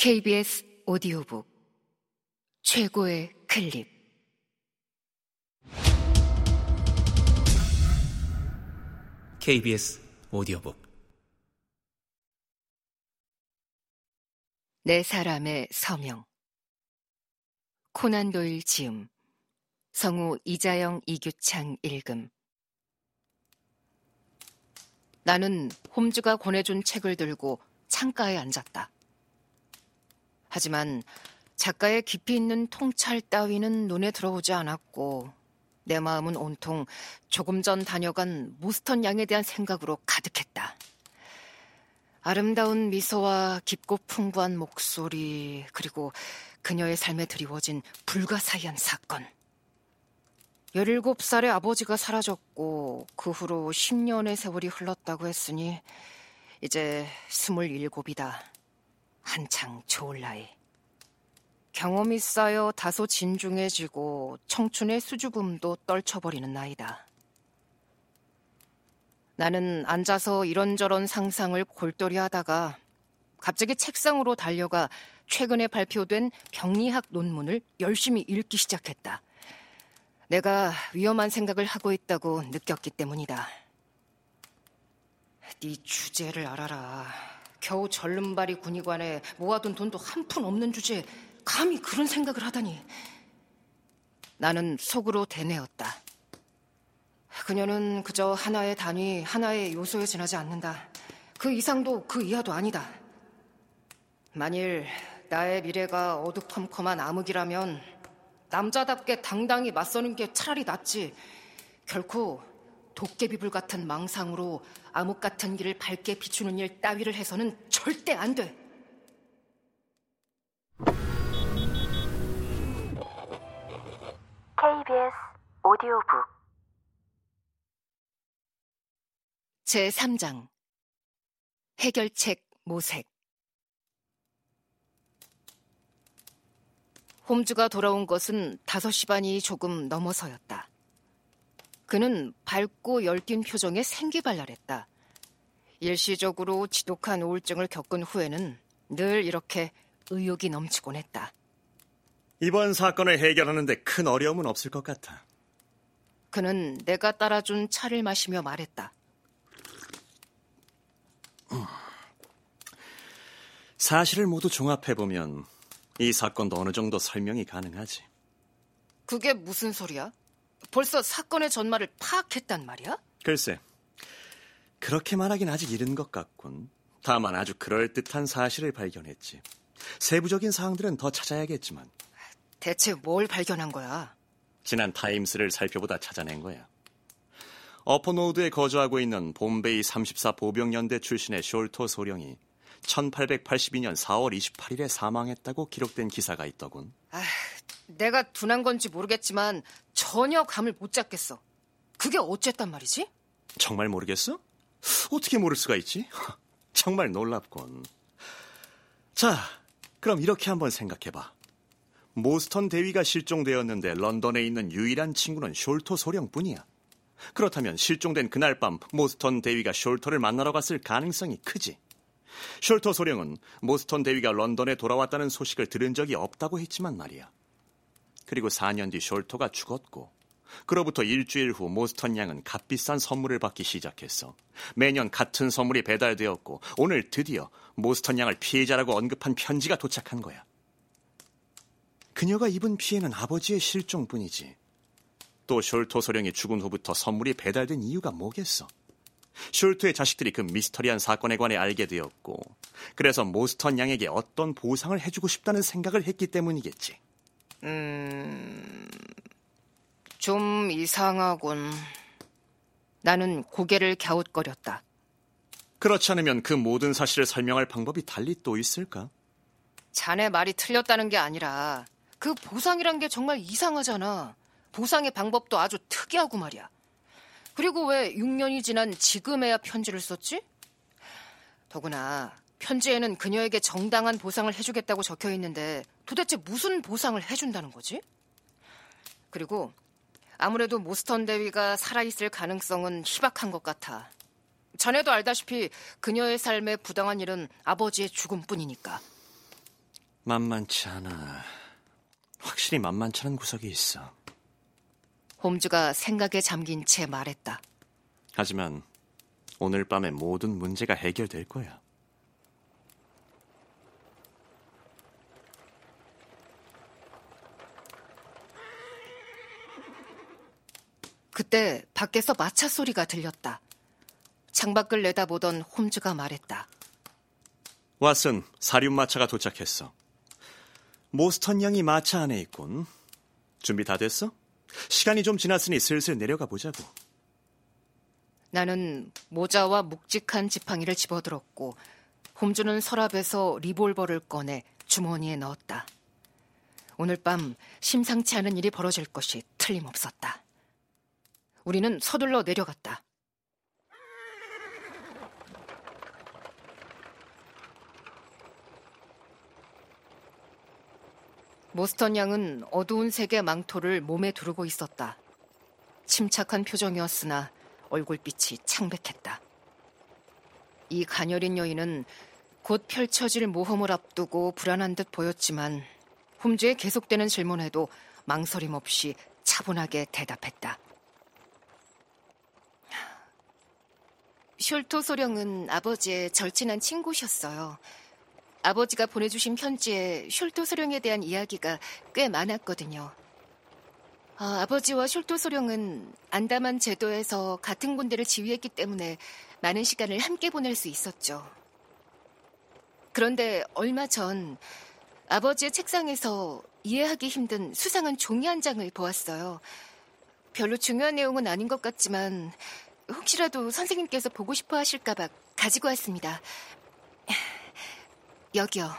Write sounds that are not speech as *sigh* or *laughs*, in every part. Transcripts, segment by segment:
KBS 오디오북 최고의 클립. KBS 오디오북. 네 사람의 서명. 코난 도일 지음. 성우 이자영 이규창 읽음. 나는 홈즈가 권해준 책을 들고 창가에 앉았다. 하지만 작가의 깊이 있는 통찰 따위는 눈에 들어오지 않았고 내 마음은 온통 조금 전 다녀간 모스턴 양에 대한 생각으로 가득했다. 아름다운 미소와 깊고 풍부한 목소리, 그리고 그녀의 삶에 드리워진 불가사의한 사건. 17살의 아버지가 사라졌고 그 후로 10년의 세월이 흘렀다고 했으니 이제 27이다. 한창 좋을 나이. 경험 이 쌓여 다소 진중해지고 청춘의 수줍음도 떨쳐버리는 나이다. 나는 앉아서 이런저런 상상을 골똘히 하다가 갑자기 책상으로 달려가 최근에 발표된 병리학 논문을 열심히 읽기 시작했다. 내가 위험한 생각을 하고 있다고 느꼈기 때문이다. 네 주제를 알아라. 겨우 절름발이 군의관에 모아둔 돈도 한 푼 없는 주제에 감히 그런 생각을 하다니. 나는 속으로 대뇌었다. 그녀는 그저 하나의 단위, 하나의 요소에 지나지 않는다. 그 이상도 그 이하도 아니다. 만일 나의 미래가 어두컴컴한 암흑이라면 남자답게 당당히 맞서는 게 차라리 낫지. 결코 도깨비불 같은 망상으로 암흑 같은 길을 밝게 비추는 일 따위를 해서는 절대 안 돼. KBS 오디오북 제3장 해결책 모색 홈즈가 돌아온 것은 5시 반이 조금 넘어서였다. 그는 밝고 열띤 표정에 생기발랄했다. 일시적으로 지독한 우울증을 겪은 후에는 늘 이렇게 의욕이 넘치곤 했다. 이번 사건을 해결하는데 큰 어려움은 없을 것 같아. 그는 내가 따라준 차를 마시며 말했다. 사실을 모두 종합해보면 이 사건도 어느 정도 설명이 가능하지. 그게 무슨 소리야? 벌써 사건의 전말을 파악했단 말이야? 글쎄, 그렇게 말하긴 아직 이른 것 같군. 다만 아주 그럴듯한 사실을 발견했지. 세부적인 사항들은 더 찾아야겠지만. 대체 뭘 발견한 거야? 지난 타임스를 살펴보다 찾아낸 거야. 어퍼노드에 거주하고 있는 봄베이 34 보병연대 출신의 숄토 소령이 1882년 4월 28일에 사망했다고 기록된 기사가 있더군. 아, 내가 둔한 건지 모르겠지만 전혀 감을 못 잡겠어. 그게 어쨌단 말이지? 정말 모르겠어? 어떻게 모를 수가 있지? *laughs* 정말 놀랍군. 자, 그럼 이렇게 한번 생각해봐. 모스턴 대위가 실종되었는데 런던에 있는 유일한 친구는 숄토 소령뿐이야. 그렇다면 실종된 그날 밤 모스턴 대위가 숄토를 만나러 갔을 가능성이 크지. 숄토 소령은 모스턴 대위가 런던에 돌아왔다는 소식을 들은 적이 없다고 했지만 말이야. 그리고 4년 뒤 숄토가 죽었고 그로부터 일주일 후 모스턴 양은 값비싼 선물을 받기 시작했어. 매년 같은 선물이 배달되었고 오늘 드디어 모스턴 양을 피해자라고 언급한 편지가 도착한 거야. 그녀가 입은 피해는 아버지의 실종뿐이지. 또 숄토 소령이 죽은 후부터 선물이 배달된 이유가 뭐겠어? 숄토의 자식들이 그 미스터리한 사건에 관해 알게 되었고, 그래서 모스턴 양에게 어떤 보상을 해주고 싶다는 생각을 했기 때문이겠지. 음, 좀 이상하군. 나는 고개를 갸웃거렸다. 그렇지 않으면 그 모든 사실을 설명할 방법이 달리 또 있을까? 자네 말이 틀렸다는 게 아니라 그 보상이란 게 정말 이상하잖아. 보상의 방법도 아주 특이하고 말이야. 그리고 왜 6년이 지난 지금에야 편지를 썼지? 더구나 편지에는 그녀에게 정당한 보상을 해주겠다고 적혀 있는데 도대체 무슨 보상을 해준다는 거지? 그리고 아무래도 모스턴 대위가 살아있을 가능성은 희박한 것 같아. 자네도 알다시피 그녀의 삶에 부당한 일은 아버지의 죽음뿐이니까. 만만치 않아. 확실히 만만치 않은 구석이 있어. 홈즈가 생각에 잠긴 채 말했다. 하지만 오늘 밤에 모든 문제가 해결될 거야. 그때 밖에서 마차 소리가 들렸다. 창밖을 내다보던 홈즈가 말했다. 왓슨, 사륜 마차가 도착했어. 모스턴 양이 마차 안에 있군. 준비 다 됐어? 시간이 좀 지났으니 슬슬 내려가 보자고. 나는 모자와 묵직한 지팡이를 집어들었고 홈즈는 서랍에서 리볼버를 꺼내 주머니에 넣었다. 오늘 밤 심상치 않은 일이 벌어질 것이 틀림없었다. 우리는 서둘러 내려갔다. 모스턴 양은 어두운 색의 망토를 몸에 두르고 있었다. 침착한 표정이었으나 얼굴빛이 창백했다. 이 가녀린 여인은 곧 펼쳐질 모험을 앞두고 불안한 듯 보였지만 홈즈의 계속되는 질문에도 망설임 없이 차분하게 대답했다. 숄토 소령은 아버지의 절친한 친구셨어요. 아버지가 보내주신 편지에 숄토 소령에 대한 이야기가 꽤 많았거든요. 아, 버지와 숄토 소령은 안다만 제도에서 같은 군대를 지휘했기 때문에 많은 시간을 함께 보낼 수 있었죠. 그런데 얼마 전 아버지의 책상에서 이해하기 힘든 수상한 종이 한 장을 보았어요. 별로 중요한 내용은 아닌 것 같지만 혹시라도 선생님께서 보고 싶어 하실까봐 가지고 왔습니다. 여기요.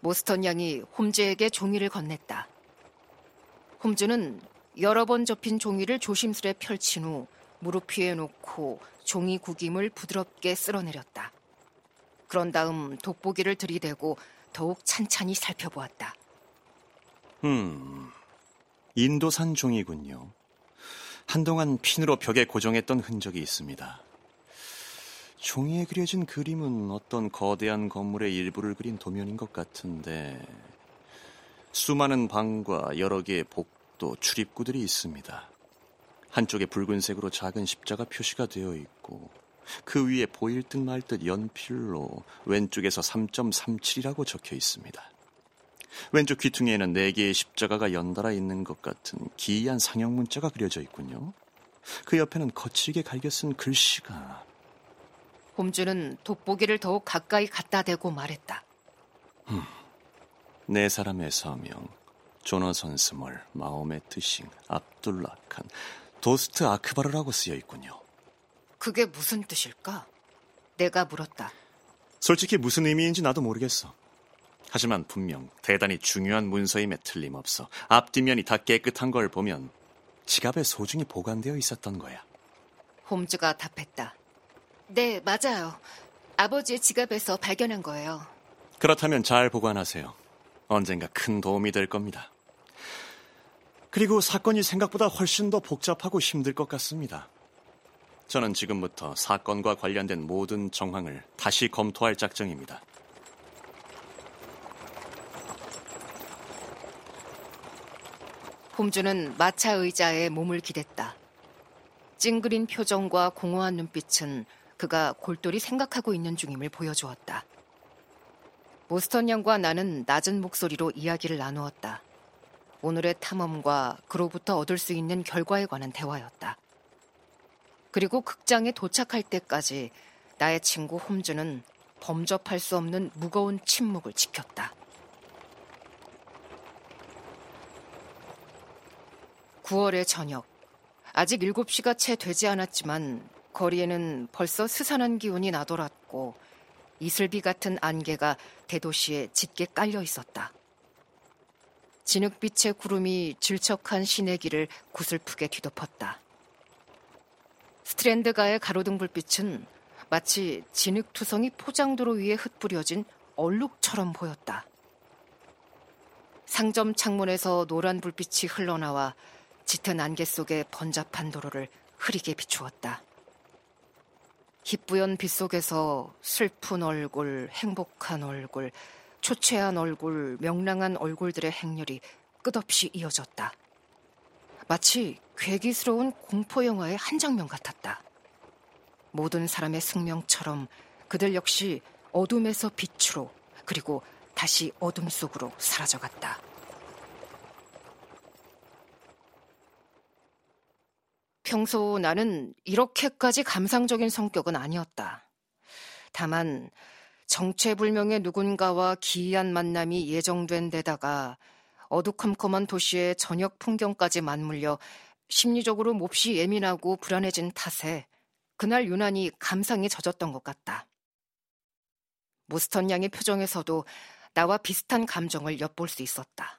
모스턴 양이 홈즈에게 종이를 건넸다. 홈즈는 여러 번 접힌 종이를 조심스레 펼친 후 무릎 위에 놓고 종이 구김을 부드럽게 쓸어내렸다. 그런 다음 돋보기를 들이대고 더욱 찬찬히 살펴보았다. 음, 인도산 종이군요. 한동안 핀으로 벽에 고정했던 흔적이 있습니다. 종이에 그려진 그림은 어떤 거대한 건물의 일부를 그린 도면인 것 같은데 수많은 방과 여러 개의 복도, 출입구들이 있습니다. 한쪽에 붉은색으로 작은 십자가 표시가 되어 있고 그 위에 보일 듯 말 듯 연필로 왼쪽에서 3.37이라고 적혀 있습니다. 왼쪽 귀퉁이에는 네 개의 십자가가 연달아 있는 것 같은 기이한 상형 문자가 그려져 있군요. 그 옆에는 거칠게 갈겨 쓴 글씨가 홈즈는 돋보기를 더욱 가까이 갖다 대고 말했다. 음, 네 사람의 서명, 조너선 스몰, 마호메트 싱, 압둘라 칸, 도스트 아크바르라고 쓰여 있군요. 그게 무슨 뜻일까? 내가 물었다. 솔직히 무슨 의미인지 나도 모르겠어. 하지만 분명 대단히 중요한 문서임에 틀림없어. 앞뒷면이 다 깨끗한 걸 보면 지갑에 소중히 보관되어 있었던 거야. 홈즈가 답했다. 네, 맞아요. 아버지의 지갑에서 발견한 거예요. 그렇다면 잘 보관하세요. 언젠가 큰 도움이 될 겁니다. 그리고 사건이 생각보다 훨씬 더 복잡하고 힘들 것 같습니다. 저는 지금부터 사건과 관련된 모든 정황을 다시 검토할 작정입니다. 홈즈는 마차 의자에 몸을 기댔다. 찡그린 표정과 공허한 눈빛은 그가 골똘히 생각하고 있는 중임을 보여주었다. 모스턴 양과 나는 낮은 목소리로 이야기를 나누었다. 오늘의 탐험과 그로부터 얻을 수 있는 결과에 관한 대화였다. 그리고 극장에 도착할 때까지 나의 친구 홈즈는 범접할 수 없는 무거운 침묵을 지켰다. 9월의 저녁. 아직 7시가 채 되지 않았지만 거리에는 벌써 스산한 기운이 나돌았고 이슬비 같은 안개가 대도시에 짙게 깔려 있었다. 진흙빛의 구름이 질척한 시내 길을 구슬프게 뒤덮었다. 스트랜드가의 가로등 불빛은 마치 진흙투성이 포장도로 위에 흩뿌려진 얼룩처럼 보였다. 상점 창문에서 노란 불빛이 흘러나와 짙은 안개 속의 번잡한 도로를 흐리게 비추었다. 희뿌연 빛 속에서 슬픈 얼굴, 행복한 얼굴, 초췌한 얼굴, 명랑한 얼굴들의 행렬이 끝없이 이어졌다. 마치 괴기스러운 공포영화의 한 장면 같았다. 모든 사람의 숙명처럼 그들 역시 어둠에서 빛으로 그리고 다시 어둠 속으로 사라져갔다. 평소 나는 이렇게까지 감상적인 성격은 아니었다. 다만 정체불명의 누군가와 기이한 만남이 예정된 데다가 어두컴컴한 도시의 저녁 풍경까지 맞물려 심리적으로 몹시 예민하고 불안해진 탓에 그날 유난히 감상에 젖었던 것 같다. 모스턴 양의 표정에서도 나와 비슷한 감정을 엿볼 수 있었다.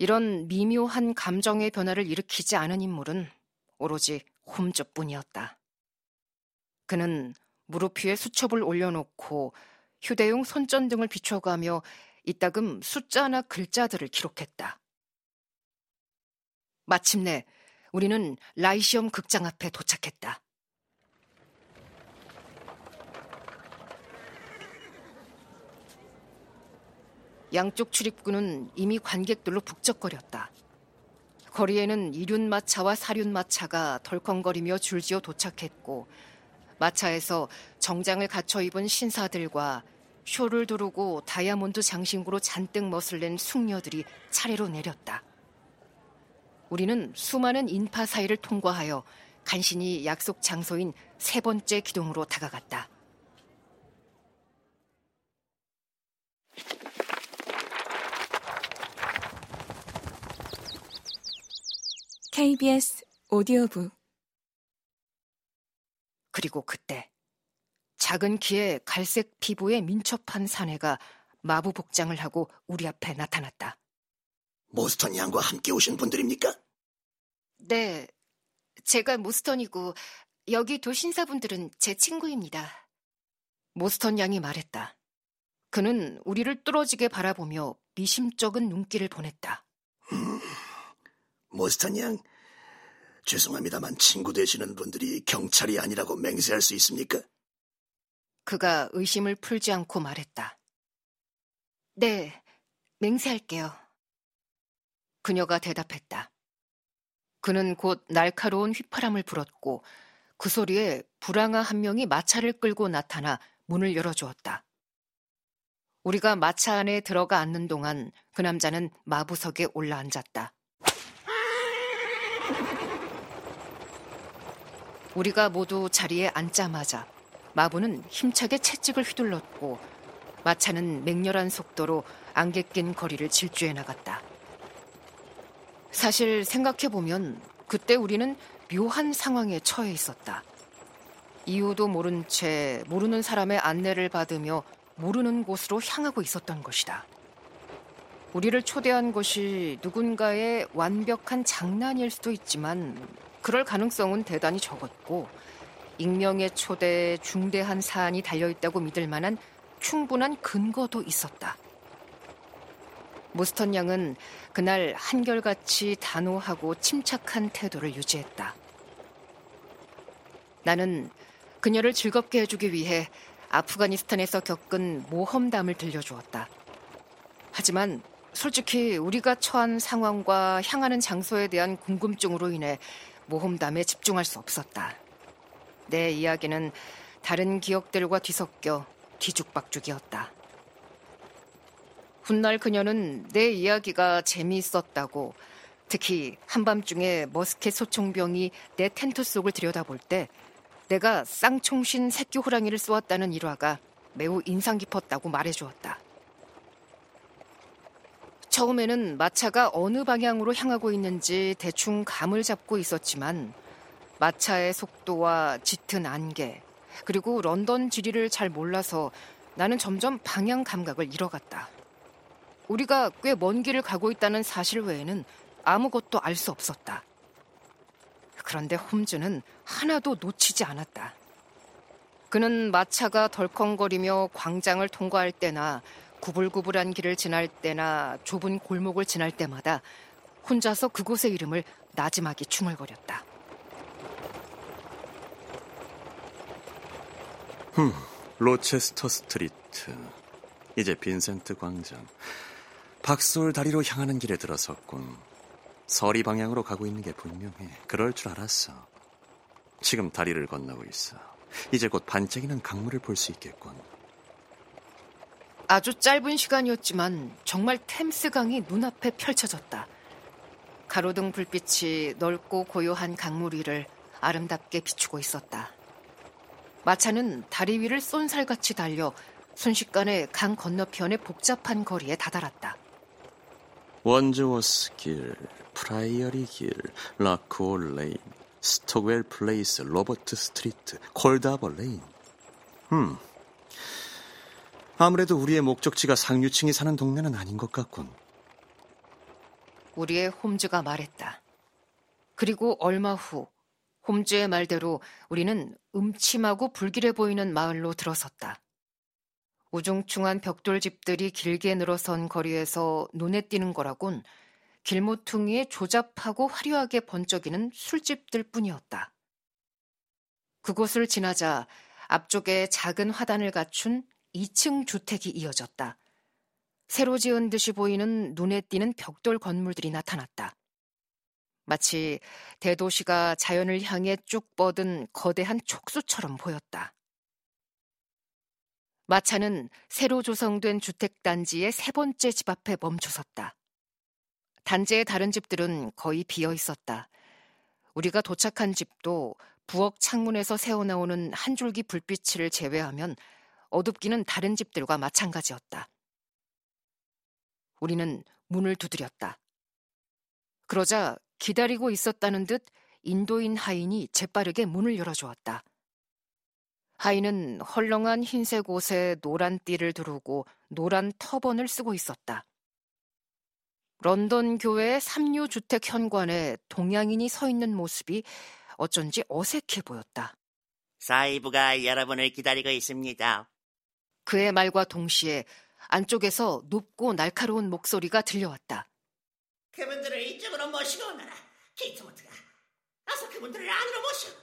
이런 미묘한 감정의 변화를 일으키지 않은 인물은 오로지 홈즈뿐이었다. 그는 무릎 위에 수첩을 올려놓고 휴대용 손전 등을 비춰가며 이따금 숫자나 글자들을 기록했다. 마침내 우리는 라이시엄 극장 앞에 도착했다. 양쪽 출입구는 이미 관객들로 북적거렸다. 거리에는 이륜마차와 사륜마차가 덜컹거리며 줄지어 도착했고 마차에서 정장을 갖춰 입은 신사들과 쇼를 두르고 다이아몬드 장신구로 잔뜩 멋을 낸 숙녀들이 차례로 내렸다. 우리는 수많은 인파 사이를 통과하여 간신히 약속 장소인 세 번째 기둥으로 다가갔다. KBS 오디오북 그리고 그때 작은 키에 갈색 피부에 민첩한 사내가 마부 복장을 하고 우리 앞에 나타났다. 모스턴 양과 함께 오신 분들입니까? 네, 제가 모스턴이고 여기 도신사분들은 제 친구입니다. 모스턴 양이 말했다. 그는 우리를 뚫어지게 바라보며 미심쩍은 눈길을 보냈다. 음, 모스턴 양, 죄송합니다만 친구 되시는 분들이 경찰이 아니라고 맹세할 수 있습니까? 그가 의심을 풀지 않고 말했다. 네, 맹세할게요. 그녀가 대답했다. 그는 곧 날카로운 휘파람을 불었고 그 소리에 불황아 한 명이 마차를 끌고 나타나 문을 열어주었다. 우리가 마차 안에 들어가 앉는 동안 그 남자는 마부석에 올라앉았다. 우리가 모두 자리에 앉자마자 마부는 힘차게 채찍을 휘둘렀고 마차는 맹렬한 속도로 안개 낀 거리를 질주해 나갔다. 사실 생각해보면 그때 우리는 묘한 상황에 처해 있었다. 이유도 모른 채 모르는 사람의 안내를 받으며 모르는 곳으로 향하고 있었던 것이다. 우리를 초대한 것이 누군가의 완벽한 장난일 수도 있지만 그럴 가능성은 대단히 적었고 익명의 초대에 중대한 사안이 달려있다고 믿을 만한 충분한 근거도 있었다. 모스턴 양은 그날 한결같이 단호하고 침착한 태도를 유지했다. 나는 그녀를 즐겁게 해주기 위해 아프가니스탄에서 겪은 모험담을 들려주었다. 하지만 솔직히 우리가 처한 상황과 향하는 장소에 대한 궁금증으로 인해 모험담에 집중할 수 없었다. 내 이야기는 다른 기억들과 뒤섞여 뒤죽박죽이었다. 훗날 그녀는 내 이야기가 재미있었다고 특히 한밤중에 머스켓 소총병이 내 텐트 속을 들여다볼 때 내가 쌍총신 새끼 호랑이를 쏘았다는 일화가 매우 인상 깊었다고 말해주었다. 처음에는 마차가 어느 방향으로 향하고 있는지 대충 감을 잡고 있었지만 마차의 속도와 짙은 안개 그리고 런던 지리를 잘 몰라서 나는 점점 방향 감각을 잃어갔다. 우리가 꽤 먼 길을 가고 있다는 사실 외에는 아무것도 알 수 없었다. 그런데 홈즈는 하나도 놓치지 않았다. 그는 마차가 덜컹거리며 광장을 통과할 때나 구불구불한 길을 지날 때나 좁은 골목을 지날 때마다 혼자서 그곳의 이름을 나지막이 중얼거렸다. 흠, 로체스터 스트리트. 이제 빈센트 광장. 복솔 다리로 향하는 길에 들어섰군. 서리 방향으로 가고 있는 게 분명해. 그럴 줄 알았어. 지금 다리를 건너고 있어. 이제 곧 반짝이는 강물을 볼 수 있겠군. 아주 짧은 시간이었지만 정말 템스강이 눈앞에 펼쳐졌다. 가로등 불빛이 넓고 고요한 강물 위를 아름답게 비추고 있었다. 마차는 다리 위를 쏜살같이 달려 순식간에 강 건너편의 복잡한 거리에 다다랐다. 원즈워스 길, 프라이어리 길, 라크올 레인, 스톡웰 플레이스, 로버트 스트리트, 콜다버 레인. 음. 아무래도 우리의 목적지가 상류층이 사는 동네는 아닌 것 같군. 우리의 홈즈가 말했다. 그리고 얼마 후 홈즈의 말대로 우리는 음침하고 불길해 보이는 마을로 들어섰다. 우중충한 벽돌집들이 길게 늘어선 거리에서 눈에 띄는 거라곤 길모퉁이에 조잡하고 화려하게 번쩍이는 술집들 뿐이었다. 그곳을 지나자 앞쪽에 작은 화단을 갖춘 2층 주택이 이어졌다. 새로 지은 듯이 보이는 눈에 띄는 벽돌 건물들이 나타났다. 마치 대도시가 자연을 향해 쭉 뻗은 거대한 촉수처럼 보였다. 마차는 새로 조성된 주택단지의 세 번째 집 앞에 멈춰섰다. 단지의 다른 집들은 거의 비어 있었다. 우리가 도착한 집도 부엌 창문에서 새어나오는 한 줄기 불빛을 제외하면 어둡기는 다른 집들과 마찬가지였다. 우리는 문을 두드렸다. 그러자 기다리고 있었다는 듯 인도인 하인이 재빠르게 문을 열어주었다. 하인은 헐렁한 흰색 옷에 노란 띠를 두르고 노란 터번을 쓰고 있었다. 런던 교회 삼류 주택 현관에 동양인이 서 있는 모습이 어쩐지 어색해 보였다. 사이부가 여러분을 기다리고 있습니다. 그의 말과 동시에 안쪽에서 높고 날카로운 목소리가 들려왔다. 그분들을 이쪽으로 모시고 오너라. 케이트모트가. 어서 그분들을 안으로 모시고.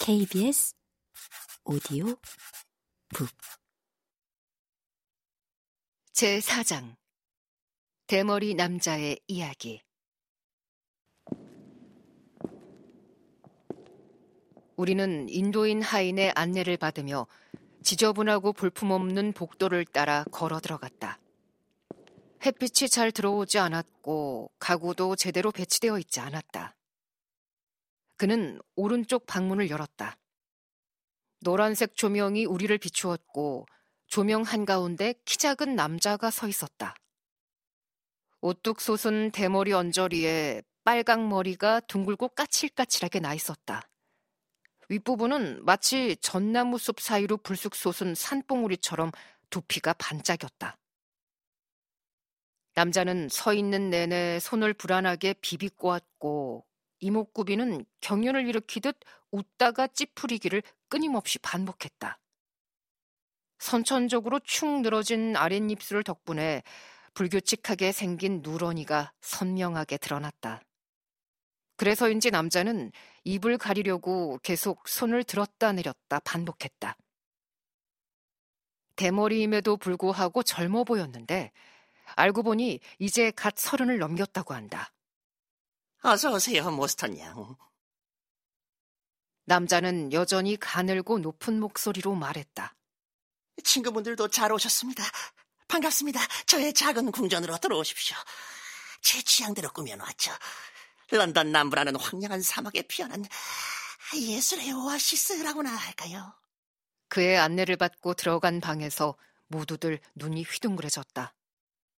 KBS 오디오 북 제4장 대머리 남자의 이야기 우리는 인도인 하인의 안내를 받으며 지저분하고 볼품없는 복도를 따라 걸어 들어갔다. 햇빛이 잘 들어오지 않았고 가구도 제대로 배치되어 있지 않았다. 그는 오른쪽 방문을 열었다. 노란색 조명이 우리를 비추었고 조명 한가운데 키 작은 남자가 서 있었다. 오뚝 솟은 대머리 언저리에 빨강 머리가 둥글고 까칠까칠하게 나 있었다. 윗부분은 마치 전나무 숲 사이로 불쑥 솟은 산봉우리처럼 두피가 반짝였다. 남자는 서 있는 내내 손을 불안하게 비비꼬았고 이목구비는 경련을 일으키듯 웃다가 찌푸리기를 끊임없이 반복했다. 선천적으로 축 늘어진 아랫입술 덕분에 불규칙하게 생긴 누런이가 선명하게 드러났다. 그래서인지 남자는 입을 가리려고 계속 손을 들었다 내렸다 반복했다. 대머리임에도 불구하고 젊어 보였는데 알고 보니 이제 갓 서른을 넘겼다고 한다. 어서 오세요, 모스턴 양. 남자는 여전히 가늘고 높은 목소리로 말했다. 친구분들도 잘 오셨습니다. 반갑습니다. 저의 작은 궁전으로 들어오십시오. 제 취향대로 꾸며놨죠. 런던 남부라는 황량한 사막에 피어난 예술의 오아시스라고나 할까요? 그의 안내를 받고 들어간 방에서 모두들 눈이 휘둥그레졌다.